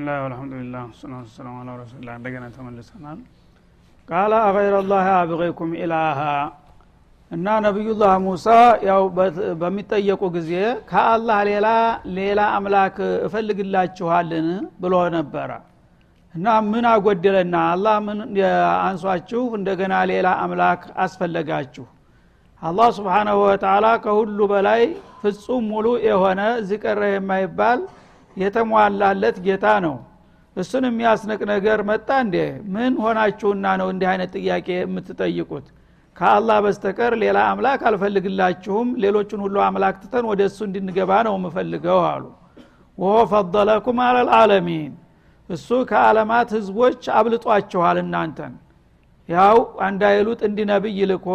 ብስሚላህ አልሐምዱሊላህ ሰላቱ ሰላም አላ ረሱላ እንደገና ተመልሰናል። ቃለ አገይረላህ አብገይኩም ኢላሃ። እና ነቢዩላህ ሙሳ ያው በሚጠየቁ ጊዜ ከአላህ ሌላ ሌላ አምላክ እፈልግላችኋልን ብሎ ነበረ። እና ምን አጎደለና አላህ ምን አንሷችሁ እንደገና ሌላ አምላክ አስፈለጋችሁ። አላህ ስብሓናሁ ወተላ ከሁሉ በላይ ፍጹም ሙሉ የሆነ ዝቀረ የማይባል የተሟላለት ጌታ ነው። እሱን የሚያስንቅ ነገር መጣ እንዴ? ምን ሆናችሁና ነው እንዲህ አይነት ጥያቄ የምትጠይቁት? ከአላህ በስተቀር ሌላ አምላክ አልፈልግላችሁም። ሌሎቹን ሁሉ አምላክ ትተን ወደ እሱ እንድንገባ ነው የምፈልገው አሉ። ወሆ ፈضለኩም አለልዓለሚን እሱ ከዓለማት ህዝቦች አብልጧችኋል እናንተን። ያው አንዳይሉት እንዲ ነብይ ልኮ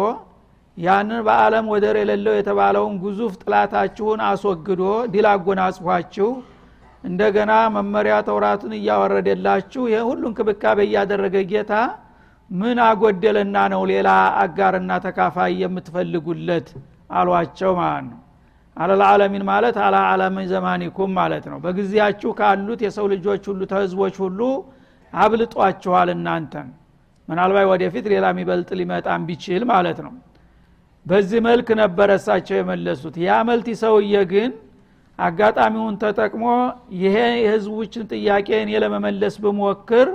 ያንን በአለም ወደር የሌለው የተባለውን ግዙፍ ጥላታችሁን አስወግዶ ድል አጎናጽፏችሁ እንደገና መመሪያ ተውራትን እያወረደላችሁ ይህ ሁሉ እንክብካቤ እያደረገ ጌታ ምን አጎደለና ነው ሌላ አጋርና ተካፋይ የምትፈልጉለት? አሏቸው ማለት ነው። አለልዓለሚን ማለት አላ አለሚ ዘማኒኩም ማለት ነው። በጊዜያችሁ ካሉት የሰው ልጆች ሁሉ ተህዝቦች ሁሉ አብልጧችኋል እናንተን። ምናልባት ወደፊት ሌላ የሚበልጥ ሊመጣም ቢችል ማለት ነው። በዚህ መልክ ነበረ እሳቸው የመለሱት። ያ መልቲ ሰውዬ ግን አጋጣሚውን ተጠቅሞ ይሄ የህዝቦችን ጥያቄ እኔ ለመመለስ ብሞክር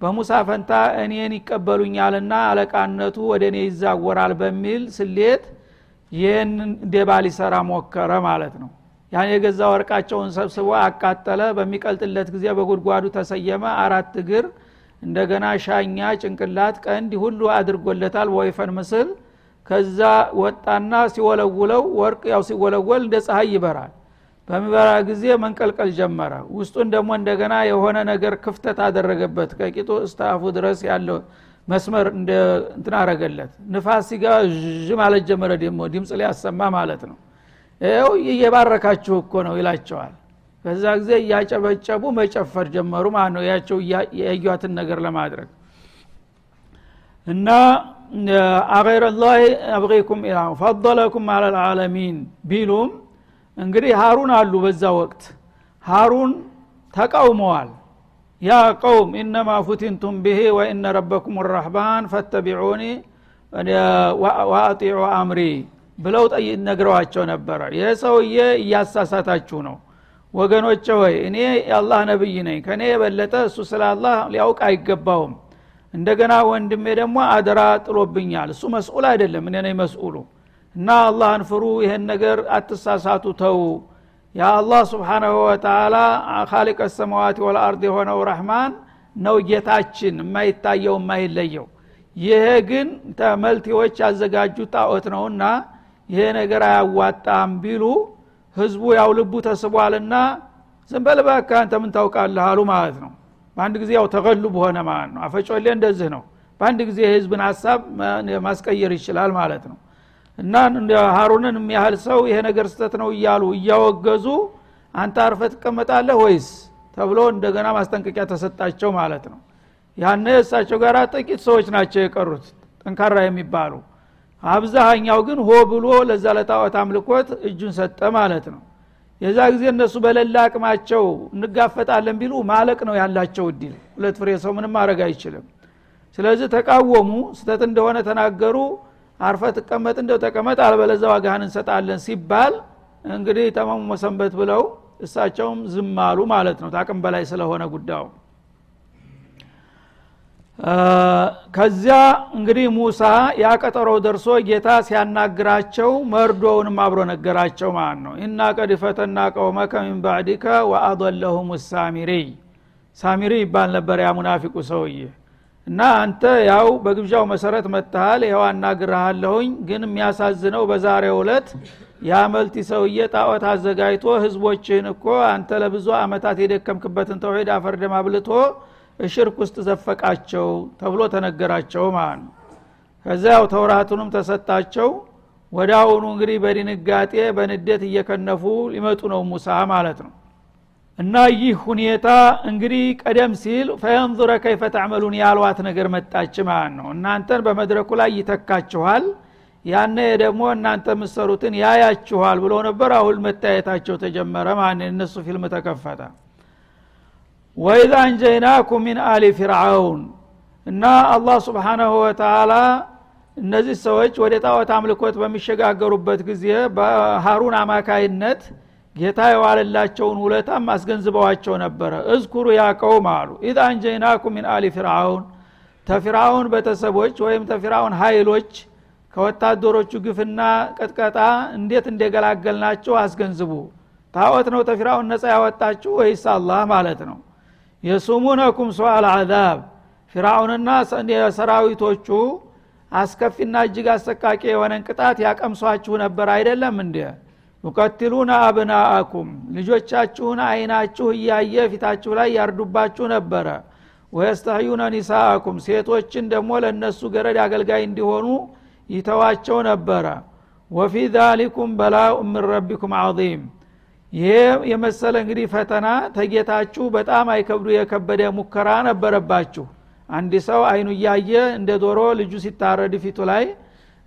በሙሳ ፈንታ እኔን ይቀበሉኛልና አለቃነቱ ወደ እኔ ይዛወራል በሚል ስሌት ይህን ደባ ሊሰራ ሞከረ ማለት ነው። ያን የገዛ ወርቃቸውን ሰብስቦ አቃጠለ። በሚቀልጥለት ጊዜ በጉድጓዱ ተሰየመ። አራት እግር እንደገና ሻኛ ጭንቅላት ቀንድ ሁሉ አድርጎለታል ወይፈን ምስል። ከዛ ወጣና ሲወለውለው ወርቅ ያው ሲወለወል እንደ ፀሐይ ይበራል በሚበራ ጊዜ መንቀልቀል ጀመረ። ውስጡን ደግሞ እንደገና የሆነ ነገር ክፍተት አደረገበት። ከቂጡ እስታፉ ድረስ ያለው መስመር እንትን አረገለት። ንፋስ ሲጋ ዥ ማለት ጀመረ። ደግሞ ድምፅ ሊያሰማ ማለት ነው። ይው እየባረካችሁ እኮ ነው ይላቸዋል። በዛ ጊዜ እያጨበጨቡ መጨፈር ጀመሩ ማለት ነው። ያቸው የያዩትን ነገር ለማድረግ እና አገይረላህ አብቂኩም ኢላ ፈضለኩም አላ ልዓለሚን ቢሉም እንግዲህ ሀሩን አሉ በዛ ወቅት። ሀሩን ተቃውመዋል። ያ ቀውም ኢነማ ፉቲንቱም ብሄ ወኢነ ረበኩም ረሕባን ፈተቢዑኒ ወአጢዑ አምሪ ብለው ነግረዋቸው ነበረ። ይህ ሰውዬ እያሳሳታችሁ ነው። ወገኖቼ ሆይ እኔ የአላህ ነብይ ነኝ። ከእኔ የበለጠ እሱ ስለ አላህ ሊያውቅ አይገባውም። እንደገና ወንድሜ ደግሞ አደራ ጥሎብኛል። እሱ መስኡል አይደለም። እኔ ነኝ መስኡሉ እና አላህን ፍሩ ይህን ነገር አትሳሳቱ ተው የአላህ ስብሓናሁ ወተላ ካሊቀ ሰማዋት ወልአርድ የሆነው ረህማን ነው ጌታችን የማይታየው የማይለየው። ይሄ ግን ተመልቲዎች ያዘጋጁት ጣዖት ነውና ይሄ ነገር አያዋጣም ቢሉ ህዝቡ ያው ልቡ ተስቧልና ዝንበልባካ አንተ ምን ታውቃለህ አሉ ማለት ነው። በአንድ ጊዜ ያው ተገሉብ ሆነ ማለት ነው። አፈጮሌ እንደዚህ ነው። በአንድ ጊዜ የህዝብን ሀሳብ ማስቀየር ይችላል ማለት ነው እና ሀሩንን የሚያህል ሰው ይሄ ነገር ስተት ነው እያሉ እያወገዙ አንተ አርፈ ትቀመጣለህ ወይስ ተብሎ እንደገና ማስጠንቀቂያ ተሰጣቸው ማለት ነው። ያነ እሳቸው ጋር ጥቂት ሰዎች ናቸው የቀሩት ጠንካራ የሚባሉ። አብዛሃኛው ግን ሆ ብሎ ለዛ ለጣዖት አምልኮት እጁን ሰጠ ማለት ነው። የዛ ጊዜ እነሱ በሌላ አቅማቸው እንጋፈጣለን ቢሉ ማለቅ ነው ያላቸው እድል። ሁለት ፍሬ ሰው ምንም ማድረግ አይችልም። ስለዚህ ተቃወሙ ስተት እንደሆነ ተናገሩ አርፈ ትቀመጥ እንደው ተቀመጥ አልበለዛ ዋጋህን እንሰጣለን ሲባል እንግዲህ ተመሙ መሰንበት ብለው እሳቸውም ዝም አሉ ማለት ነው። ታቅም በላይ ስለሆነ ጉዳዩ። ከዚያ እንግዲህ ሙሳ ያቀጠሮው ደርሶ ጌታ ሲያናግራቸው መርዶውንም አብሮ ነገራቸው ማለት ነው። እና ቀድ ፈተና ቀውመከ ሚን ባዕዲከ ወአضለሁም ሳሚሪይ ሳሚሪ ይባል ነበር ያ ሙናፊቁ ሰውዬ እና አንተ ያው በግብዣው መሰረት መጥተሃል ይኸው አናግርሃለሁኝ። ግን የሚያሳዝነው በዛሬው ዕለት የአመልቲ ሰውዬ ጣዖት አዘጋጅቶ ህዝቦችህን እኮ አንተ ለብዙ አመታት የደከምክበትን ተውሂድ አፈርደም አብልቶ እሽርክ ውስጥ ዘፈቃቸው ተብሎ ተነገራቸው ማለት ነው። ከዚያ ያው ተውራቱንም ተሰጣቸው። ወደ አሁኑ እንግዲህ በድንጋጤ በንዴት እየከነፉ ሊመጡ ነው ሙሳ ማለት ነው እና ይህ ሁኔታ እንግዲህ ቀደም ሲል ፈየንዙረ ከይፈ ተዕመሉን ያሏት ነገር መጣች ማለት ነው። እናንተን በመድረኩ ላይ ይተካችኋል። ያነ ደግሞ እናንተ የምሰሩትን ያያችኋል ብሎ ነበር። አሁን መታየታቸው ተጀመረ ማለት እነሱ ፊልም ተከፈተ። ወኢዛ አንጀይናኩም ሚን አሊ ፊርዓውን እና አላህ ስብሓናሁ ወተላ እነዚህ ሰዎች ወደ ጣዖት አምልኮት በሚሸጋገሩበት ጊዜ በሀሩን አማካይነት ጌታ የዋለላቸውን ውለታም አስገንዝበዋቸው ነበረ። እዝኩሩ ያ ቀውም አሉ። ኢዛ አንጀይናኩም ሚን አሊ ፊርዓውን ተፊርዓውን ቤተሰቦች ወይም ተፊርዓውን ሀይሎች ከወታደሮቹ ግፍና ቅጥቀጣ እንዴት እንደገላገልናቸው አስገንዝቡ። ታወት ነው ተፊራውን ነጻ ያወጣችሁ ወይስ አላህ ማለት ነው? የሱሙነኩም ሱአል አዛብ ፊራውንና ሰራዊቶቹ አስከፊና እጅግ አሰቃቂ የሆነን ቅጣት ያቀምሷችሁ ነበር አይደለም እንዴ ዩቀትሉነ አብናአኩም ልጆቻችሁን አይናችሁ እያየ ፊታችሁ ላይ ያርዱባችሁ ነበረ። ወየስተህዩነ ኒሳአኩም ሴቶችን ደግሞ ለእነሱ ገረድ አገልጋይ እንዲሆኑ ይተዋቸው ነበረ። ወፊ ዛሊኩም በላኡ ምን ረቢኩም አዚም ይሄ የመሰለ እንግዲህ ፈተና ተጌታችሁ በጣም አይከብዱ የከበደ ሙከራ ነበረባችሁ። አንድ ሰው አይኑ እያየ እንደ ዶሮ ልጁ ሲታረድ ፊቱ ላይ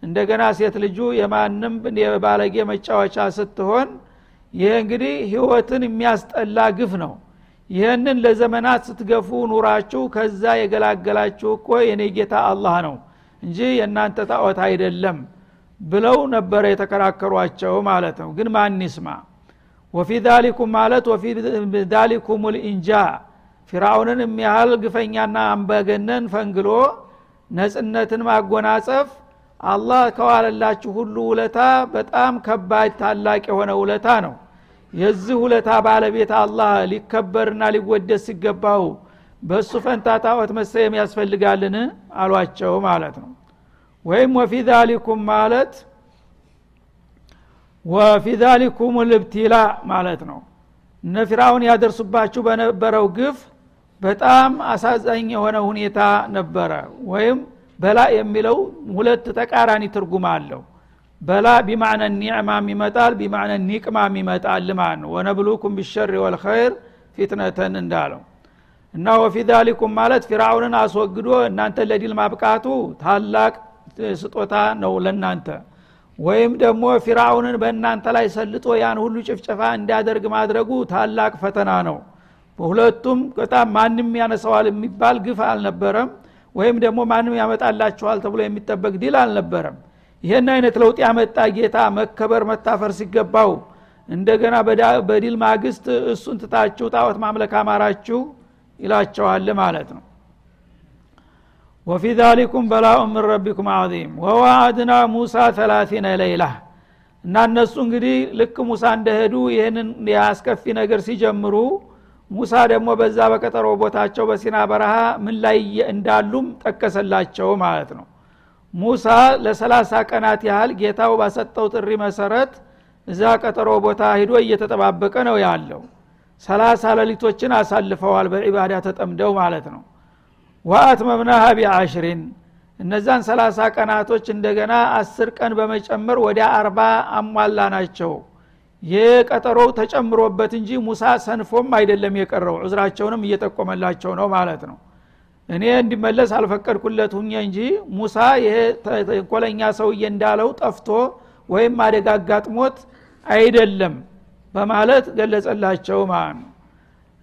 እንደገና ሴት ልጁ የማንም የባለጌ መጫወቻ ስትሆን ይሄ እንግዲህ ህይወትን የሚያስጠላ ግፍ ነው። ይህንን ለዘመናት ስትገፉ ኑራችሁ ከዛ የገላገላችሁ እኮ የኔ ጌታ አላህ ነው እንጂ የእናንተ ጣዖት አይደለም ብለው ነበረ የተከራከሯቸው ማለት ነው። ግን ማን ይስማ? ወፊ ዛሊኩም ማለት ወፊ ዛሊኩም ልኢንጃ ፊራውንን የሚያህል ግፈኛና አምባገነን ፈንግሎ ነጽነትን ማጎናጸፍ አላህ ከዋለላችሁ ሁሉ ውለታ በጣም ከባድ ታላቅ የሆነ ውለታ ነው። የዚህ ውለታ ባለቤት አላህ ሊከበርና ሊወደስ ሲገባው በእሱ ፈንታ ጣዖት መሰየም ያስፈልጋልን? አሏቸው ማለት ነው። ወይም ወፊ ዛሊኩም ማለት ወፊ ዛሊኩም ልብቲላ ማለት ነው። እነ ፊራውን ያደርሱባችሁ በነበረው ግፍ በጣም አሳዛኝ የሆነ ሁኔታ ነበረ። ወይም በላ የሚለው ሁለት ተቃራኒ ትርጉም አለው። بلاء بمعنى نعمة ም ይመጣል بمعنى نقمة ም ይመጣል ማለት ነው። ونبلوكم بالشر والخير فتنة እንዳለው እና وفي ذلكم ማለት ፊራውንን አስወግዶ እናንተ ለድል ማብቃቱ ታላቅ ስጦታ ነው ለናንተ ወይም ደግሞ ፊራውንን በእናንተ ላይ ሰልጦ ያን ሁሉ ጭፍጨፋ እንዲያደርግ ማድረጉ ታላቅ ፈተና ነው። በሁለቱም በጣም ማንም ያነሰዋል የሚባል ግፍ አልነበረም ወይም ደግሞ ማንም ያመጣላችኋል ተብሎ የሚጠበቅ ድል አልነበረም። ይህን አይነት ለውጥ ያመጣ ጌታ መከበር መታፈር ሲገባው እንደገና በድል ማግስት እሱን ትታችሁ ጣዖት ማምለክ አማራችሁ ይላቸዋል ማለት ነው። وفي ذلكم بلاء من ربكم عظيم وواعدنا موسى ثلاثين ليلة እና እነሱ እንግዲህ ልክ ሙሳ እንደሄዱ ይህንን የአስከፊ ነገር ሲጀምሩ ሙሳ ደግሞ በዛ በቀጠሮ ቦታቸው በሲና በረሃ ምን ላይ እንዳሉም ጠቀሰላቸው ማለት ነው። ሙሳ ለሰላሳ ቀናት ያህል ጌታው ባሰጠው ጥሪ መሰረት እዛ ቀጠሮ ቦታ ሂዶ እየተጠባበቀ ነው ያለው። ሰላሳ ሌሊቶችን አሳልፈዋል በዒባዳ ተጠምደው ማለት ነው። ወአትመምናሃ ቢአሽሪን እነዛን ሰላሳ ቀናቶች እንደገና አስር ቀን በመጨመር ወደ አርባ አሟላ ናቸው የቀጠሮው ተጨምሮበት እንጂ ሙሳ ሰንፎም አይደለም የቀረው ዑዝራቸውንም እየጠቆመላቸው ነው ማለት ነው። እኔ እንዲመለስ አልፈቀድኩለት ሁኘ እንጂ ሙሳ ይሄ ተንኮለኛ ሰውዬ እንዳለው ጠፍቶ ወይም አደጋ አጋጥሞት አይደለም በማለት ገለጸላቸው ማለት ነው።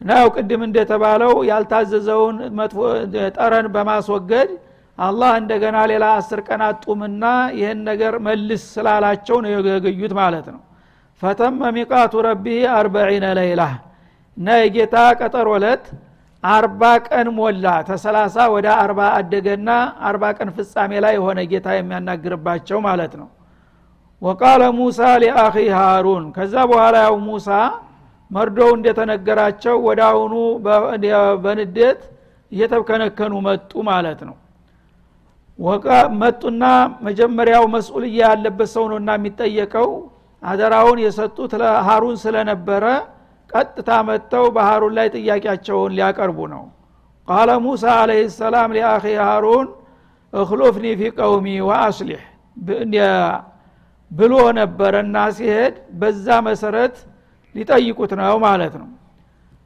እና ያው ቅድም እንደተባለው ያልታዘዘውን ጠረን በማስወገድ አላህ እንደገና ሌላ አስር ቀናት ጡምና ይህን ነገር መልስ ስላላቸው ነው የገዩት ማለት ነው ፈተመ ሚቃቱ ረቢህ አርበዒነ ለይላ። እና የጌታ ቀጠሮ ለት አርባ ቀን ሞላ ተሰላሳ ወደ አርባ አደገና አርባ ቀን ፍጻሜ ላይ የሆነ ጌታ የሚያናግርባቸው ማለት ነው። ወቃለ ሙሳ ሊአኺ ሃሩን። ከዛ በኋላ ያው ሙሳ መርዶው እንደተነገራቸው ወደ አሁኑ በንዴት እየተብከነከኑ መጡ ማለት ነው። መጡና መጀመሪያው መስኡልያ ያለበት ሰው ነው እና የሚጠየቀው አደራውን የሰጡት ለሃሩን ስለነበረ ቀጥታ መጥተው በሃሩን ላይ ጥያቄያቸውን ሊያቀርቡ ነው። ቃለ ሙሳ አለህ ሰላም ሊአኺ ሃሩን እክሉፍኒ ፊ ቀውሚ ወአስሊሕ ብሎ ነበረና ሲሄድ በዛ መሰረት ሊጠይቁት ነው ማለት ነው።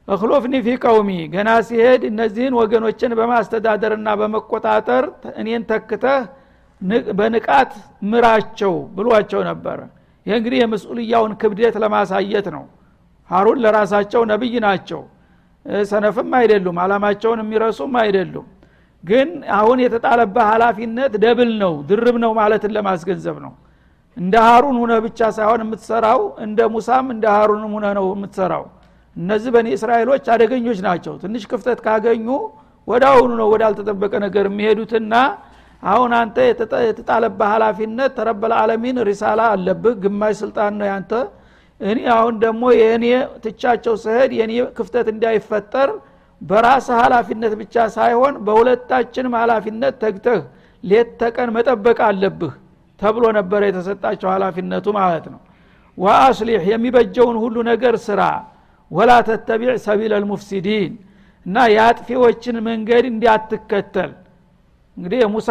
እክሎፍኒ ፊ ቀውሚ ገና ሲሄድ እነዚህን ወገኖችን በማስተዳደርና በመቆጣጠር እኔን ተክተህ በንቃት ምራቸው ብሏቸው ነበረ ይህ እንግዲህ የ مسؤولية ውን ክብደት ለማሳየት ነው። ሀሩን ለራሳቸው ነብይ ናቸው። ሰነፍም አይደሉም አላማቸውን የሚረሱም አይደሉም። ግን አሁን የተጣለበት ሀላፊነት double ነው ድርብ ነው ማለትን ለማስገንዘብ ነው። እንደ ሀሩን ሁነ ብቻ ሳይሆን የምትሰራው እንደ ሙሳም እንደ ሀሩንም ሁነ ነው የምትሰራው። እነዚህ በኒ እስራኤሎች አደገኞች ናቸው። ትንሽ ክፍተት ካገኙ ወደ አሁኑ ነው ወዳልተጠበቀ ነገር የሚሄዱትና አሁን አንተ የተጣለበት ሀላፊነት ተረበል አለሚን ሪሳላ አለብህ ግማሽ ስልጣን ነው ያንተ። እኔ አሁን ደግሞ የእኔ ትቻቸው ስሄድ የእኔ ክፍተት እንዳይፈጠር በራስ ሀላፊነት ብቻ ሳይሆን በሁለታችንም ሀላፊነት ተግተህ ሌት ተቀን መጠበቅ አለብህ ተብሎ ነበረ የተሰጣቸው ሀላፊነቱ ማለት ነው። ወአስሊሕ የሚበጀውን ሁሉ ነገር ስራ። ወላ ተተቢዕ ሰቢል ልሙፍሲዲን እና የአጥፊዎችን መንገድ እንዲያትከተል እንግዲህ የሙሳ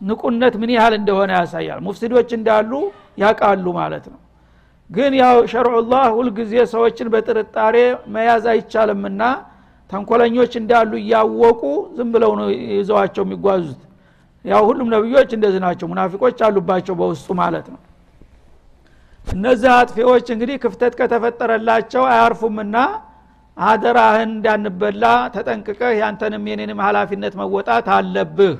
ንቁነት ምን ያህል እንደሆነ ያሳያል። ሙፍሲዶች እንዳሉ ያቃሉ ማለት ነው። ግን ያው ሸርዑላህ ሁልጊዜ ሰዎችን በጥርጣሬ መያዝ አይቻልምና ተንኮለኞች እንዳሉ እያወቁ ዝም ብለው ነው ይዘዋቸው የሚጓዙት። ያው ሁሉም ነቢዮች እንደዚህ ናቸው ሙናፊቆች አሉባቸው በውስጡ ማለት ነው። እነዚህ አጥፊዎች እንግዲህ ክፍተት ከተፈጠረላቸው አያርፉምና አደራህን እንዳንበላ ተጠንቅቀህ ያንተንም የኔንም ሀላፊነት መወጣት አለብህ።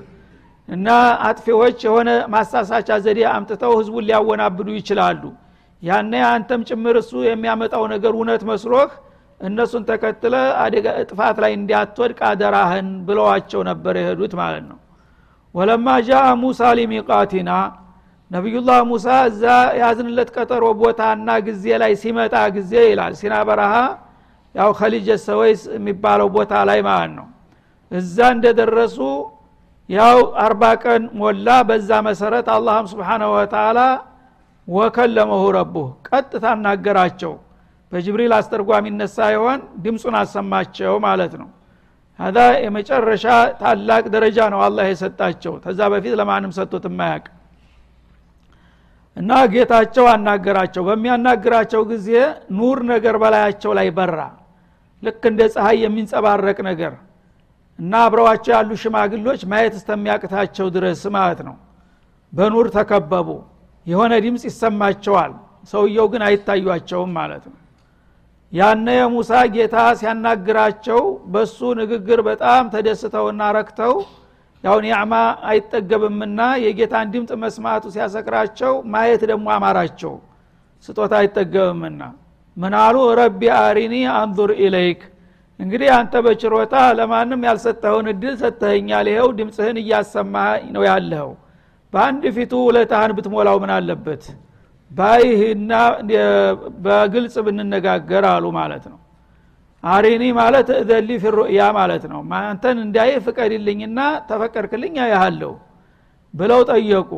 እና አጥፊዎች የሆነ ማሳሳቻ ዘዴ አምጥተው ህዝቡን ሊያወናብዱ ይችላሉ። ያነ አንተም ጭምር እሱ የሚያመጣው ነገር እውነት መስሎህ እነሱን ተከትለ አደጋ ጥፋት ላይ እንዲያትወድቅ አደራህን ብለዋቸው ነበር የሄዱት ማለት ነው። ወለማ ጃ ሙሳ ሊሚቃቲና ነቢዩላህ ሙሳ እዛ ያዝንለት ቀጠሮ ቦታና ጊዜ ላይ ሲመጣ ጊዜ ይላል ሲና በረሃ ያው ከሊጀ ሰወይስ የሚባለው ቦታ ላይ ማለት ነው። እዛ እንደደረሱ ያው አርባ ቀን ሞላ። በዛ መሰረት አላህም ስብሓናሁ ወተላ ወከለመሁ ረቡህ። ቀጥታ አናገራቸው። በጅብሪል አስተርጓሚነት ሳይሆን ድምፁን አሰማቸው ማለት ነው። ሀዛ የመጨረሻ ታላቅ ደረጃ ነው አላህ የሰጣቸው። ተዛ በፊት ለማንም ሰጥቶት የማያቅ እና ጌታቸው አናገራቸው። በሚያናግራቸው ጊዜ ኑር ነገር በላያቸው ላይ በራ ልክ እንደ ፀሐይ የሚንጸባረቅ ነገር እና አብረዋቸው ያሉ ሽማግሎች ማየት እስተሚያቅታቸው ድረስ ማለት ነው። በኑር ተከበቡ። የሆነ ድምፅ ይሰማቸዋል። ሰውየው ግን አይታዩቸውም ማለት ነው። ያነ የሙሳ ጌታ ሲያናግራቸው በሱ ንግግር በጣም ተደስተውና ረክተው ያው نعمة አይጠገብምና የጌታን ድምፅ መስማቱ ሲያሰክራቸው ማየት ደግሞ አማራቸው። ስጦታ አይጠገብምና ምናሉ ربي أرني أنظر إليك። እንግዲህ አንተ በችሮታ ለማንም ያልሰጠኸውን እድል ሰጥተኸኛል። ይኸው ድምፅህን እያሰማህ ነው ያለኸው። በአንድ ፊቱ ውለታህን ብትሞላው ምን አለበት? ባይህና በግልጽ ብንነጋገር አሉ ማለት ነው። አሪኒ ማለት እዘሊ ፊሩእያ ማለት ነው። አንተን እንዳይ ፍቀድልኝና ተፈቀድክልኝ ያያሃለሁ ብለው ጠየቁ።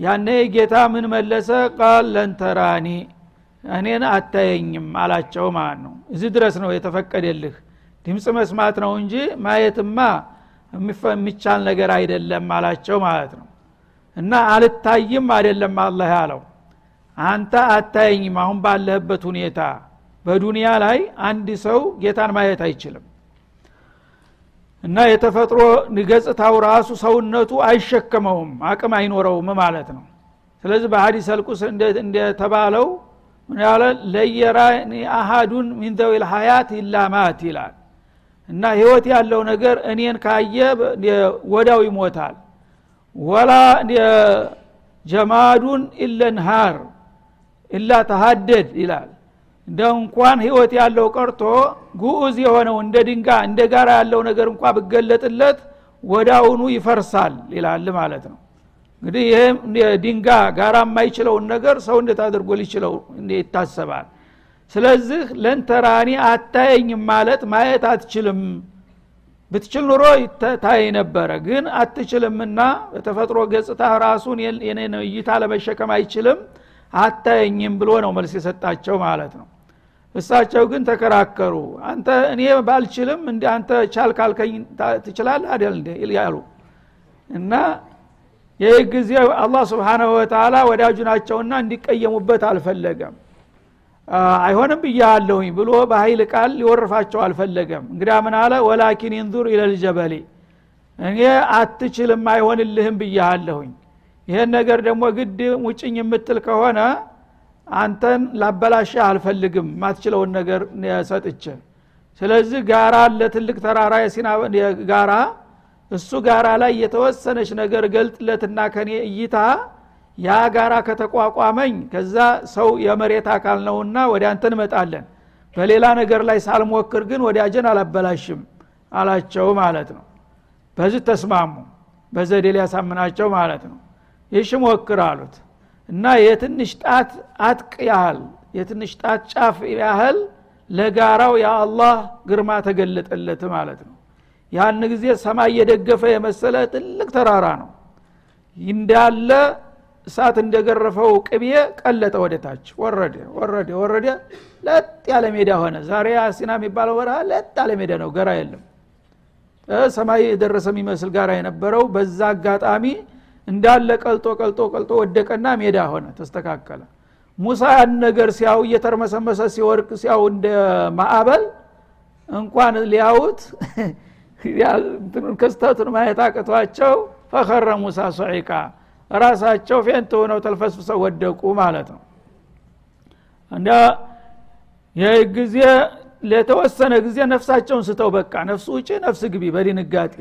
ያነ ጌታ ምን መለሰ? ቃል ለንተራኒ እኔን አታየኝም አላቸው ማለት ነው። እዚህ ድረስ ነው የተፈቀደልህ። ድምፅ መስማት ነው እንጂ ማየትማ የሚቻል ነገር አይደለም አላቸው ማለት ነው። እና አልታይም አይደለም አላህ ያለው። አንተ አታየኝም አሁን ባለህበት ሁኔታ። በዱንያ ላይ አንድ ሰው ጌታን ማየት አይችልም። እና የተፈጥሮ ገጽታው ራሱ ሰውነቱ አይሸከመውም አቅም አይኖረውም ማለት ነው። ስለዚህ በሀዲስ አልቁስ እንደተባለው ያለ? ለየራኒ አሃዱን ሚን ዘዊል ሀያት ኢላማት ይላል። እና ህይወት ያለው ነገር እኔን ካየ ወዳው ይሞታል። ወላ ጀማዱን ኢለንሃር ኢላ ተሃደድ ይላል። እንደ እንኳን ህይወት ያለው ቀርቶ ጉዑዝ የሆነው እንደ ድንጋ እንደ ጋራ ያለው ነገር እንኳ ብገለጥለት ወዳውኑ ይፈርሳል ይላል ማለት ነው እንግዲህ ይህም ድንጋ ጋራ የማይችለውን ነገር ሰው እንዴት አድርጎ ሊችለው ይታሰባል? ስለዚህ ለንተራኒ አታየኝም ማለት ማየት አትችልም። ብትችል ኑሮ ታይ ነበረ ግን አትችልምና በተፈጥሮ ገጽታ ራሱን እይታ ለመሸከም አይችልም። አታየኝም ብሎ ነው መልስ የሰጣቸው ማለት ነው። እሳቸው ግን ተከራከሩ። አንተ እኔ ባልችልም እንዲ አንተ ቻል ካልከኝ ትችላል አደል እንደ ያሉ እና ይህ ጊዜ አላህ ስብሓናሁ ወተላ ወዳጁ ናቸውና እንዲቀየሙበት አልፈለገም። አይሆንም ብያለሁኝ ብሎ በኃይል ቃል ሊወርፋቸው አልፈለገም። እንግዲያ ምን አለ? ወላኪን ይንዙር ኢለልጀበሌ እኔ አትችልም አይሆንልህም ብያለሁኝ። ይህን ነገር ደግሞ ግድ ሙጭኝ የምትል ከሆነ አንተን ላበላሻ አልፈልግም ማትችለውን ነገር ሰጥቼ። ስለዚህ ጋራ ለትልቅ ተራራ የሲና ጋራ እሱ ጋራ ላይ የተወሰነች ነገር ገልጥለትና ከኔ እይታ ያ ጋራ ከተቋቋመኝ ከዛ ሰው የመሬት አካል ነውና ወደ አንተ እንመጣለን። በሌላ ነገር ላይ ሳልሞክር ግን ወዳጀን አላበላሽም አላቸው ማለት ነው። በዚህ ተስማሙ። በዘዴ ሊያሳምናቸው ማለት ነው። ይሽ ሞክር አሉት። እና የትንሽ ጣት አጥቅ ያህል የትንሽ ጣት ጫፍ ያህል ለጋራው የአላህ ግርማ ተገለጠለት ማለት ነው ያን ጊዜ ሰማይ የደገፈ የመሰለ ትልቅ ተራራ ነው። እንዳለ እሳት እንደገረፈው ቅቤ ቀለጠ ወደ ታች ወረደ ወረደ ወረደ። ለጥ ያለ ሜዳ ሆነ። ዛሬ አሲና የሚባለው በረሃ ለጥ ያለ ሜዳ ነው። ገራ የለም። ሰማይ የደረሰ የሚመስል ጋራ የነበረው በዛ አጋጣሚ እንዳለ ቀልጦ ቀልጦ ቀልጦ ወደቀና ሜዳ ሆነ ተስተካከለ። ሙሳ ያን ነገር ሲያው እየተርመሰመሰ ሲወርቅ ሲያው እንደ ማዕበል እንኳን ሊያውት ክስተቱን ማየት አቅቷቸው فخر موسى صعقا ራሳቸው faint ሆነው ተልፈስፍሰው ወደቁ ማለት ነው። እንደ ይህ ጊዜ ለተወሰነ ጊዜ ነፍሳቸውን ስተው በቃ ነፍሱ ውጭ ነፍስ ግቢ በድንጋጤ።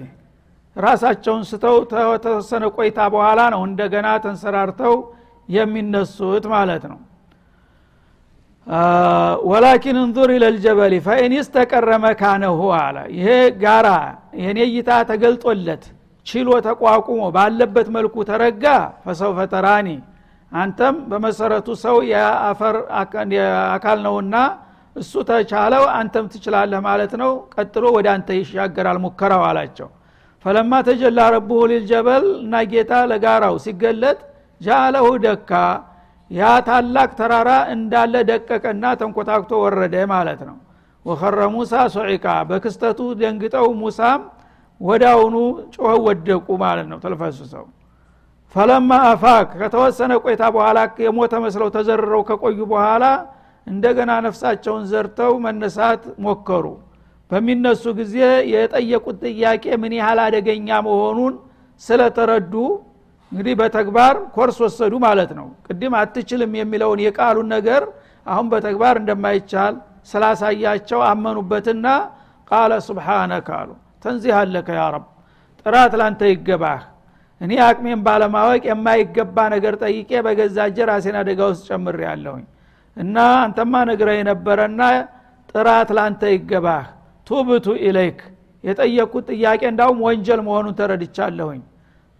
ራሳቸውን ስተው ተወሰነ ቆይታ በኋላ ነው እንደገና ተንሰራርተው የሚነሱት ማለት ነው ወላኪን እንዙር ኢለልጀበሊ ፈኢን ስተቀረ መካነሁ አለ። ይሄ ጋራ ይህኔ እይታ ተገልጦለት ችሎ ተቋቁሞ ባለበት መልኩ ተረጋ። ፈሰውፈ ተራኒ አንተም በመሰረቱ ሰው የአፈር አካል ነውና እሱ ተቻለው አንተም ትችላለህ ማለት ነው። ቀጥሎ ወደ አንተ ይሻገራል ሙከራው አላቸው። ፈለማ ተጀላ ረቡሁ ሊልጀበል እና ጌታ ለጋራው ሲገለጥ ጃአለሁ ደካ ያ ታላቅ ተራራ እንዳለ ደቀቀና ተንኮታክቶ ወረደ ማለት ነው። ወኸረ ሙሳ ሶዒቃ በክስተቱ ደንግጠው ሙሳም ወዳውኑ ጮኸው ወደቁ ማለት ነው ተልፈስሰው። ፈለማ አፋክ ከተወሰነ ቆይታ በኋላ የሞተ መስለው ተዘርረው ከቆዩ በኋላ እንደገና ነፍሳቸውን ዘርተው መነሳት ሞከሩ። በሚነሱ ጊዜ የጠየቁት ጥያቄ ምን ያህል አደገኛ መሆኑን ስለተረዱ እንግዲህ በተግባር ኮርስ ወሰዱ ማለት ነው። ቅድም አትችልም የሚለውን የቃሉን ነገር አሁን በተግባር እንደማይቻል ስላሳያቸው አመኑበትና قال سبحانك አሉ። تنزيها لك يا رب ጥራት ላንተ ይገባህ። እኔ አቅሜን ባለማወቅ የማይገባ ነገር ጠይቄ በገዛ እጄ ራሴን አደጋ ውስጥ ጨምር ያለሁኝ እና አንተማ ነግረ የነበረና ጥራት ላንተ ይገባህ። تبت إليك የጠየቅኩት ጥያቄ እንዳውም ወንጀል መሆኑን ተረድቻለሁኝ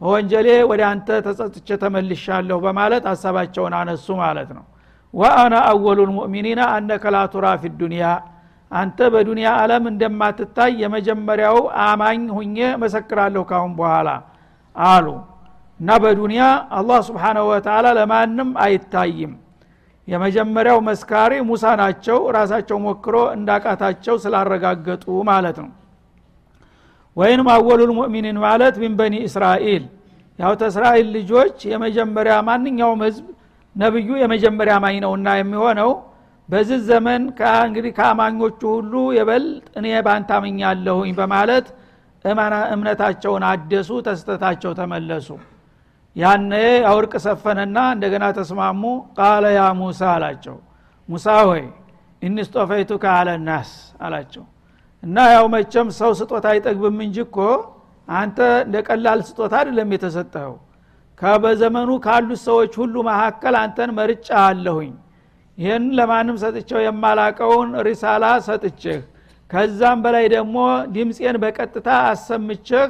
በወንጀሌ ወደ አንተ ተጸጽቼ ተመልሻለሁ በማለት ሀሳባቸውን አነሱ ማለት ነው። ወአና አወሉ ልሙእሚኒና አነከ ላቱራ ፊ ዱንያ አንተ በዱንያ አለም እንደማትታይ የመጀመሪያው አማኝ ሁኜ መሰክራለሁ ካሁን በኋላ አሉ። እና በዱንያ አላህ ስብሓናሁ ወተላ ለማንም አይታይም። የመጀመሪያው መስካሪ ሙሳ ናቸው። ራሳቸው ሞክሮ እንዳቃታቸው ስላረጋገጡ ማለት ነው ወይንም አወሉል ሙእሚኒን ማለት ሚን በኒ እስራኤል? ያው ተእስራኤል ልጆች የመጀመሪያ ማንኛውም ህዝብ ነብዩ የመጀመሪያ አማኝ ነውና የሚሆነው በዚህ ዘመን እንግዲህ ከአማኞቹ ሁሉ የበልጥ እኔ ባንተ አምኛለሁኝ በማለት እምነታቸውን አደሱ ተስተታቸው ተመለሱ። ያነ አውርቅ ሰፈነና እንደገና ተስማሙ። ቃለ ያ ሙሳ አላቸው። ሙሳ ሆይ ኢንስጦፈይቱከ አለ ናስ አላቸው እና ያው መቸም ሰው ስጦታ አይጠግብም እንጂ እኮ አንተ እንደ ቀላል ስጦታ አይደለም የተሰጠኸው። ከበዘመኑ ካሉት ሰዎች ሁሉ መካከል አንተን መርጫ አለሁኝ ይህን ለማንም ሰጥቸው የማላቀውን ሪሳላ ሰጥችህ ከዛም በላይ ደግሞ ድምፄን በቀጥታ አሰምችህ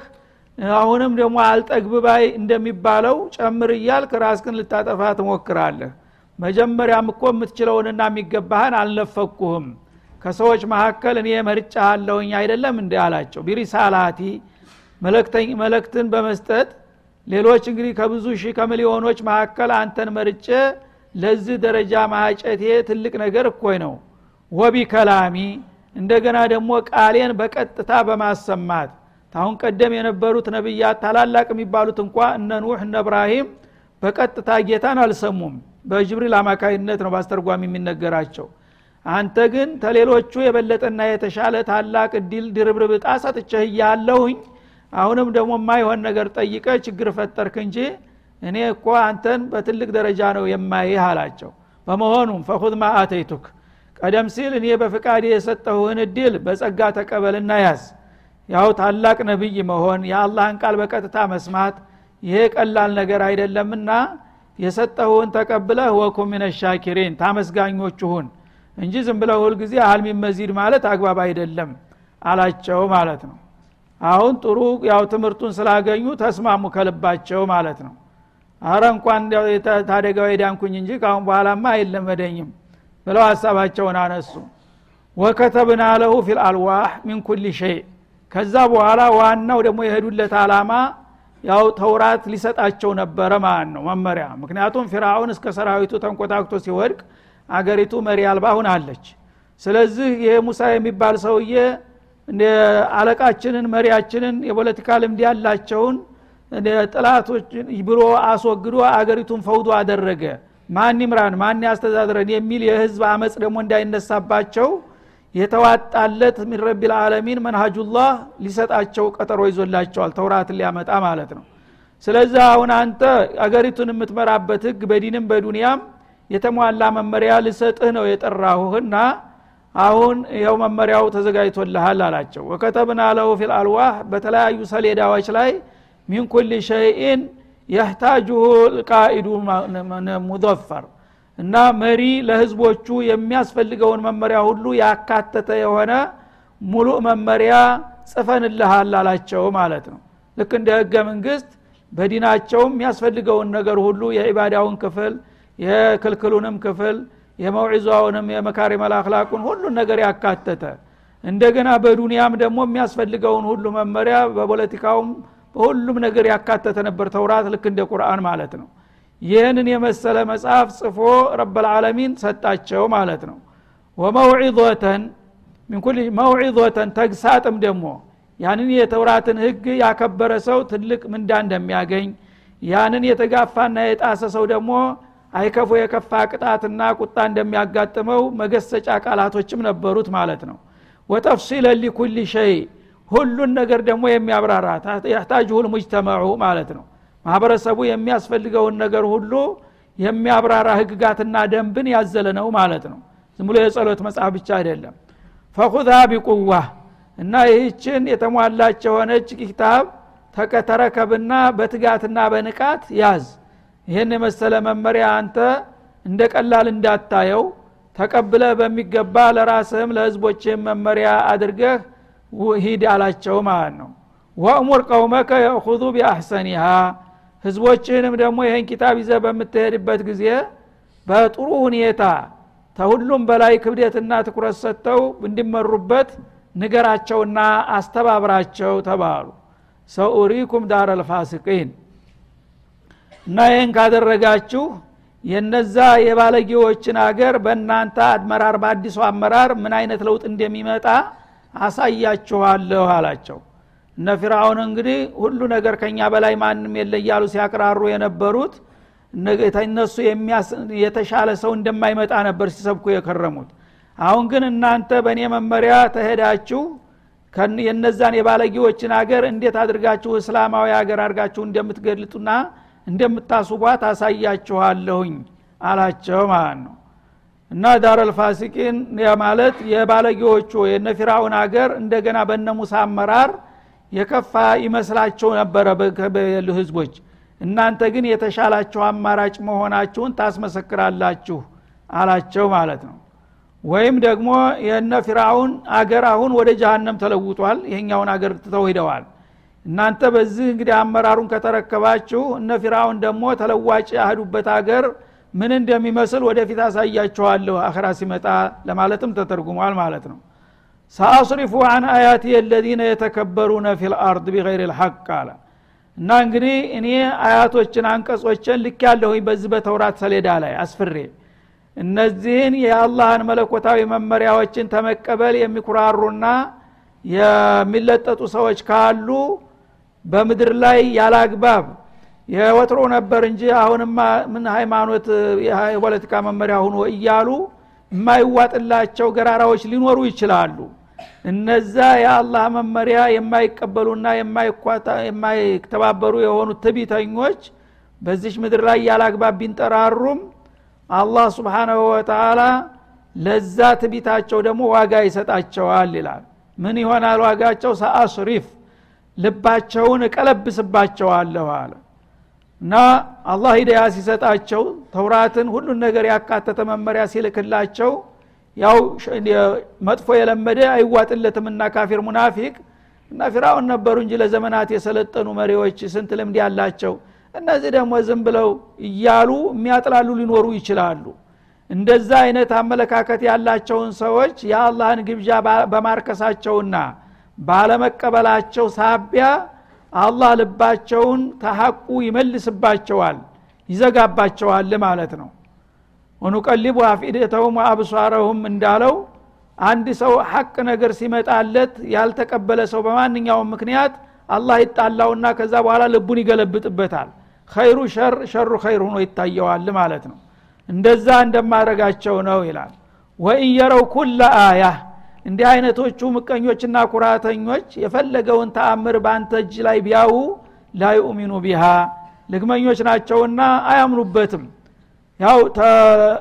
አሁንም ደግሞ አልጠግብባይ እንደሚባለው ጨምር እያልክ ራስክን ልታጠፋ ትሞክራለህ። መጀመሪያም እኮ የምትችለውንና የሚገባህን አልነፈኩህም ከሰዎች መካከል እኔ መርጫ አለውኝ አይደለም እንዲ አላቸው። ቢሪሳላቲ መለክትን በመስጠት ሌሎች እንግዲህ ከብዙ ሺህ ከሚሊዮኖች መካከል አንተን መርጬ ለዚህ ደረጃ ማጨቴ ትልቅ ነገር እኮይ ነው። ወቢ ከላሚ እንደገና ደግሞ ቃሌን በቀጥታ በማሰማት ታሁን ቀደም የነበሩት ነቢያት ታላላቅ የሚባሉት እንኳ እነ ኑህ እነ እብራሂም በቀጥታ ጌታን አልሰሙም። በጅብሪል አማካይነት ነው በአስተርጓሚ የሚነገራቸው አንተ ግን ተሌሎቹ የበለጠና የተሻለ ታላቅ እድል ድርብርብ ጣ ሰጥቼህ እያለሁኝ አሁንም ደግሞ የማይሆን ነገር ጠይቀ ችግር ፈጠርክ እንጂ እኔ እኮ አንተን በትልቅ ደረጃ ነው የማይህ አላቸው። በመሆኑም ፈኹዝ ማ አተይቱክ ቀደም ሲል እኔ በፍቃድ የሰጠሁህን እድል በጸጋ ተቀበልና ያዝ። ያው ታላቅ ነቢይ መሆን የአላህን ቃል በቀጥታ መስማት ይሄ ቀላል ነገር አይደለምና የሰጠሁን ተቀብለህ ወኩ ሚነ ሻኪሪን ታመስጋኞች እንጂ ዝም ብለህ ሁልጊዜ አልሚ መዚድ ማለት አግባብ አይደለም አላቸው ማለት ነው። አሁን ጥሩ ያው ትምህርቱን ስላገኙ ተስማሙ ከልባቸው ማለት ነው። አረ እንኳን ታደጋው ዳንኩኝ እንጂ ካሁን በኋላማ አይለመደኝም ብለው ሀሳባቸውን አነሱ። ወከተብና ለሁ ፊል አልዋህ ሚን ኩል ሸይ። ከዛ በኋላ ዋናው ደግሞ የሄዱለት አላማ ያው ተውራት ሊሰጣቸው ነበረ ማለት ነው መመሪያ። ምክንያቱም ፊራውን እስከ ሰራዊቱ ተንኮታክቶ ሲወድቅ አገሪቱ መሪ አልባ ሁናለች ስለዚህ ይሄ ሙሳ የሚባል ሰውዬ አለቃችንን መሪያችንን የፖለቲካ ልምድ ያላቸውን ጥላቶች ብሎ አስወግዶ አገሪቱን ፈውዶ አደረገ። ማን ይምራን? ማን ያስተዳድረን? የሚል የህዝብ አመፅ ደግሞ እንዳይነሳባቸው የተዋጣለት ሚን ረቢል ዓለሚን መንሃጁላህ ሊሰጣቸው ቀጠሮ ይዞላቸዋል። ተውራትን ሊያመጣ ማለት ነው። ስለዚህ አሁን አንተ አገሪቱን የምትመራበት ህግ በዲንም በዱንያም የተሟላ መመሪያ ልሰጥህ ነው የጠራሁህና አሁን ይኸው መመሪያው ተዘጋጅቶልሃል አላቸው። ወከተብና ለሁ ፊል አልዋህ በተለያዩ ሰሌዳዎች ላይ ሚን ኩል ሸይኢን የህታጅሁ ልቃኢዱ ሙዘፈር እና መሪ ለህዝቦቹ የሚያስፈልገውን መመሪያ ሁሉ ያካተተ የሆነ ሙሉ መመሪያ ጽፈንልሃል አላቸው ማለት ነው ልክ እንደ ህገ መንግስት በዲናቸውም የሚያስፈልገውን ነገር ሁሉ የዒባዳውን ክፍል የክልክሉንም ክፍል የመውዒዛውንም የመካሪም አልአክላቁን ሁሉን ነገር ያካተተ። እንደገና በዱንያም ደግሞ የሚያስፈልገውን ሁሉ መመሪያ በፖለቲካውም በሁሉም ነገር ያካተተ ነበር ተውራት ልክ እንደ ቁርአን ማለት ነው። ይህንን የመሰለ መጽሐፍ ጽፎ ረበልዓለሚን ሰጣቸው ማለት ነው። ወመውዒዞተን ሚንኩል መውዒዞተን ተግሳጥም ደግሞ ያንን የተውራትን ህግ ያከበረ ሰው ትልቅ ምንዳ እንደሚያገኝ ያንን የተጋፋና የጣሰ ሰው ደግሞ አይከፉ የከፋ ቅጣትና ቁጣ እንደሚያጋጥመው መገሰጫ ቃላቶችም ነበሩት ማለት ነው። ወተፍሲለ ሊኩል ሸይ ሁሉን ነገር ደግሞ የሚያብራራ ያህታጅሁል ሙጅተመዑ ማለት ነው። ማህበረሰቡ የሚያስፈልገውን ነገር ሁሉ የሚያብራራ ህግጋትና ደንብን ያዘለ ነው ማለት ነው። ዝም ብሎ የጸሎት መጽሐፍ ብቻ አይደለም። ፈኹዛ ቢቁዋ እና ይህችን የተሟላች የሆነች ኪታብ ተረከብና በትጋትና በንቃት ያዝ ይህን የመሰለ መመሪያ አንተ እንደ ቀላል እንዳታየው ተቀብለ በሚገባ ለራስህም ለህዝቦችህም መመሪያ አድርገህ ሂድ አላቸው ማለት ነው። ወእሙር ቀውመከ የእኹዙ ቢአሕሰኒሃ ህዝቦችህንም ደግሞ ይህን ኪታብ ይዘ በምትሄድበት ጊዜ በጥሩ ሁኔታ ተሁሉም በላይ ክብደትና ትኩረት ሰጥተው እንዲመሩበት ንገራቸውና አስተባብራቸው ተባሉ። ሰኡሪኩም ዳር አልፋሲቂን እና ይህን ካደረጋችሁ የነዛ የባለጌዎችን አገር በእናንተ አመራር በአዲሱ አመራር ምን አይነት ለውጥ እንደሚመጣ አሳያችኋለሁ አላቸው። እነ ፊርአውን እንግዲህ ሁሉ ነገር ከኛ በላይ ማንም የለ እያሉ ሲያቅራሩ የነበሩት እነሱ የተሻለ ሰው እንደማይመጣ ነበር ሲሰብኩ የከረሙት። አሁን ግን እናንተ በእኔ መመሪያ ተሄዳችሁ የነዛን የባለጌዎችን አገር እንዴት አድርጋችሁ እስላማዊ ሀገር አድርጋችሁ እንደምትገልጡና እንደምታስቧት አሳያችኋለሁኝ አላቸው ማለት ነው። እና ዳረል ፋሲቂን ማለት የባለጌዎቹ የነ ፊራውን አገር እንደገና በነ ሙሳ አመራር የከፋ ይመስላቸው ነበረ በሉ ህዝቦች። እናንተ ግን የተሻላችሁ አማራጭ መሆናችሁን ታስመሰክራላችሁ አላቸው ማለት ነው። ወይም ደግሞ የነ ፊራውን አገር አሁን ወደ ጃሃንም ተለውጧል። ይሄኛውን አገር ትተው ሂደዋል እናንተ በዚህ እንግዲህ አመራሩን ከተረከባችሁ እነ ፊራውን ደግሞ ተለዋጭ ያህዱበት አገር ምን እንደሚመስል ወደፊት አሳያችኋለሁ። አኸራ ሲመጣ ለማለትም ተተርጉሟል ማለት ነው። ሳአስሪፉ አን አያቲ የለዚነ የተከበሩነ ፊ ልአርድ ቢገይር ልሐቅ አለ። እና እንግዲህ እኔ አያቶችን አንቀጾችን ልክ ያለሁኝ በዚህ በተውራት ሰሌዳ ላይ አስፍሬ። እነዚህን የአላህን መለኮታዊ መመሪያዎችን ተመቀበል የሚኩራሩና የሚለጠጡ ሰዎች ካሉ በምድር ላይ ያላግባብ የወትሮ ነበር እንጂ አሁንማ ምን ሃይማኖት የፖለቲካ መመሪያ ሁኖ እያሉ የማይዋጥላቸው ገራራዎች ሊኖሩ ይችላሉ። እነዛ የአላህ መመሪያ የማይቀበሉና የማይተባበሩ የሆኑ ትቢተኞች በዚች ምድር ላይ ያላግባብ ቢንጠራሩም አላህ ስብሓናሁ ወተላ ለዛ ትቢታቸው ደግሞ ዋጋ ይሰጣቸዋል ይላል። ምን ይሆናል ዋጋቸው? ሰአስሪፍ ልባቸውን እቀለብስባቸዋለሁ አለ። እና አላህ ሂዳያ ሲሰጣቸው ተውራትን ሁሉን ነገር ያካተተ መመሪያ ሲልክላቸው ያው መጥፎ የለመደ አይዋጥለትምና ካፊር ሙናፊቅ እና ፊራውን ነበሩ እንጂ ለዘመናት የሰለጠኑ መሪዎች ስንት ልምድ ያላቸው። እነዚህ ደግሞ ዝም ብለው እያሉ የሚያጥላሉ ሊኖሩ ይችላሉ። እንደዛ አይነት አመለካከት ያላቸውን ሰዎች የአላህን ግብዣ በማርከሳቸውና ባለመቀበላቸው ሳቢያ አላህ ልባቸውን ተሐቁ ይመልስባቸዋል ይዘጋባቸዋል ማለት ነው። ወኑቀሊቡ አፊደተሁም ወአብሷረሁም እንዳለው አንድ ሰው ሐቅ ነገር ሲመጣለት ያልተቀበለ ሰው በማንኛውም ምክንያት አላህ ይጣላውና ከዛ በኋላ ልቡን ይገለብጥበታል። ኸይሩ ሸር ሸሩ ኸይር ሆኖ ይታየዋል ማለት ነው። እንደዛ እንደማድረጋቸው ነው ይላል። ወኢን የረው ኩለ አያ እንዲህ አይነቶቹ ምቀኞችና ኩራተኞች የፈለገውን ተአምር በአንተ እጅ ላይ ቢያው ላ ዩእሚኑ ቢሃ ልግመኞች ናቸውና አያምኑበትም። ያው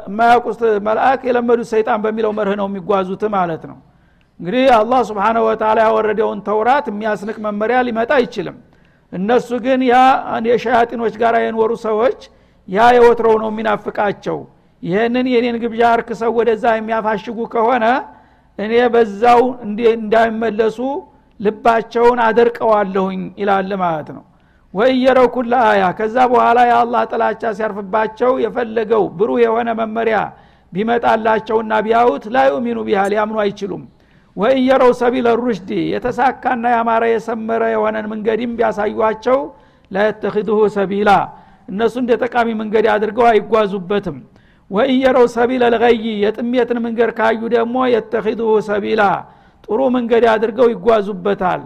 የማያውቁት መልአክ የለመዱት ሰይጣን በሚለው መርህ ነው የሚጓዙት ማለት ነው። እንግዲህ አላህ ስብሓነ ወተላ ያወረደውን ተውራት የሚያስንቅ መመሪያ ሊመጣ አይችልም። እነሱ ግን ያ የሸያጢኖች ጋር የኖሩ ሰዎች ያ የወትሮው ነው የሚናፍቃቸው። ይህንን የኔን ግብዣ እርክሰው ወደዛ የሚያፋሽጉ ከሆነ እኔ በዛው እንዳይመለሱ ልባቸውን አደርቀዋለሁኝ ይላል ማለት ነው። ወእየረው ኩለ አያ ከዛ በኋላ የአላህ ጥላቻ ሲያርፍባቸው የፈለገው ብሩህ የሆነ መመሪያ ቢመጣላቸውና ቢያዩት ላ ዩሚኑ ቢሃ ሊያምኑ አይችሉም። ወእየረው ሰቢለ ሩሽዲ የተሳካና ያማረ የሰመረ የሆነን መንገድም ቢያሳዩቸው ላየተኪድሁ ሰቢላ እነሱ እንደ ጠቃሚ መንገድ አድርገው አይጓዙበትም ወእየረው ሰቢለ ልገይ የጥሜትን መንገድ ካዩ ደግሞ የተኪድሁ ሰቢላ ጥሩ መንገድ አድርገው ይጓዙበታል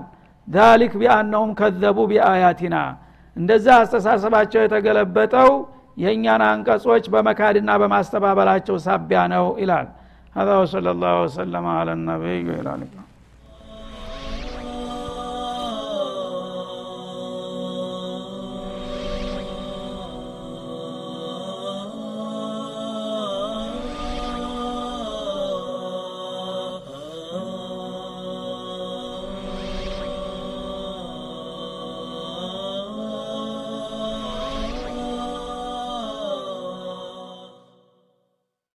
ዛሊክ ቢአነሁም ከዘቡ ቢአያቲና እንደዛ አስተሳሰባቸው የተገለበጠው የእኛን አንቀጾች በመካድና በማስተባበላቸው ሳቢያ ነው ይላል هذا وصلى الله وسلم على النبي وإلى اللقاء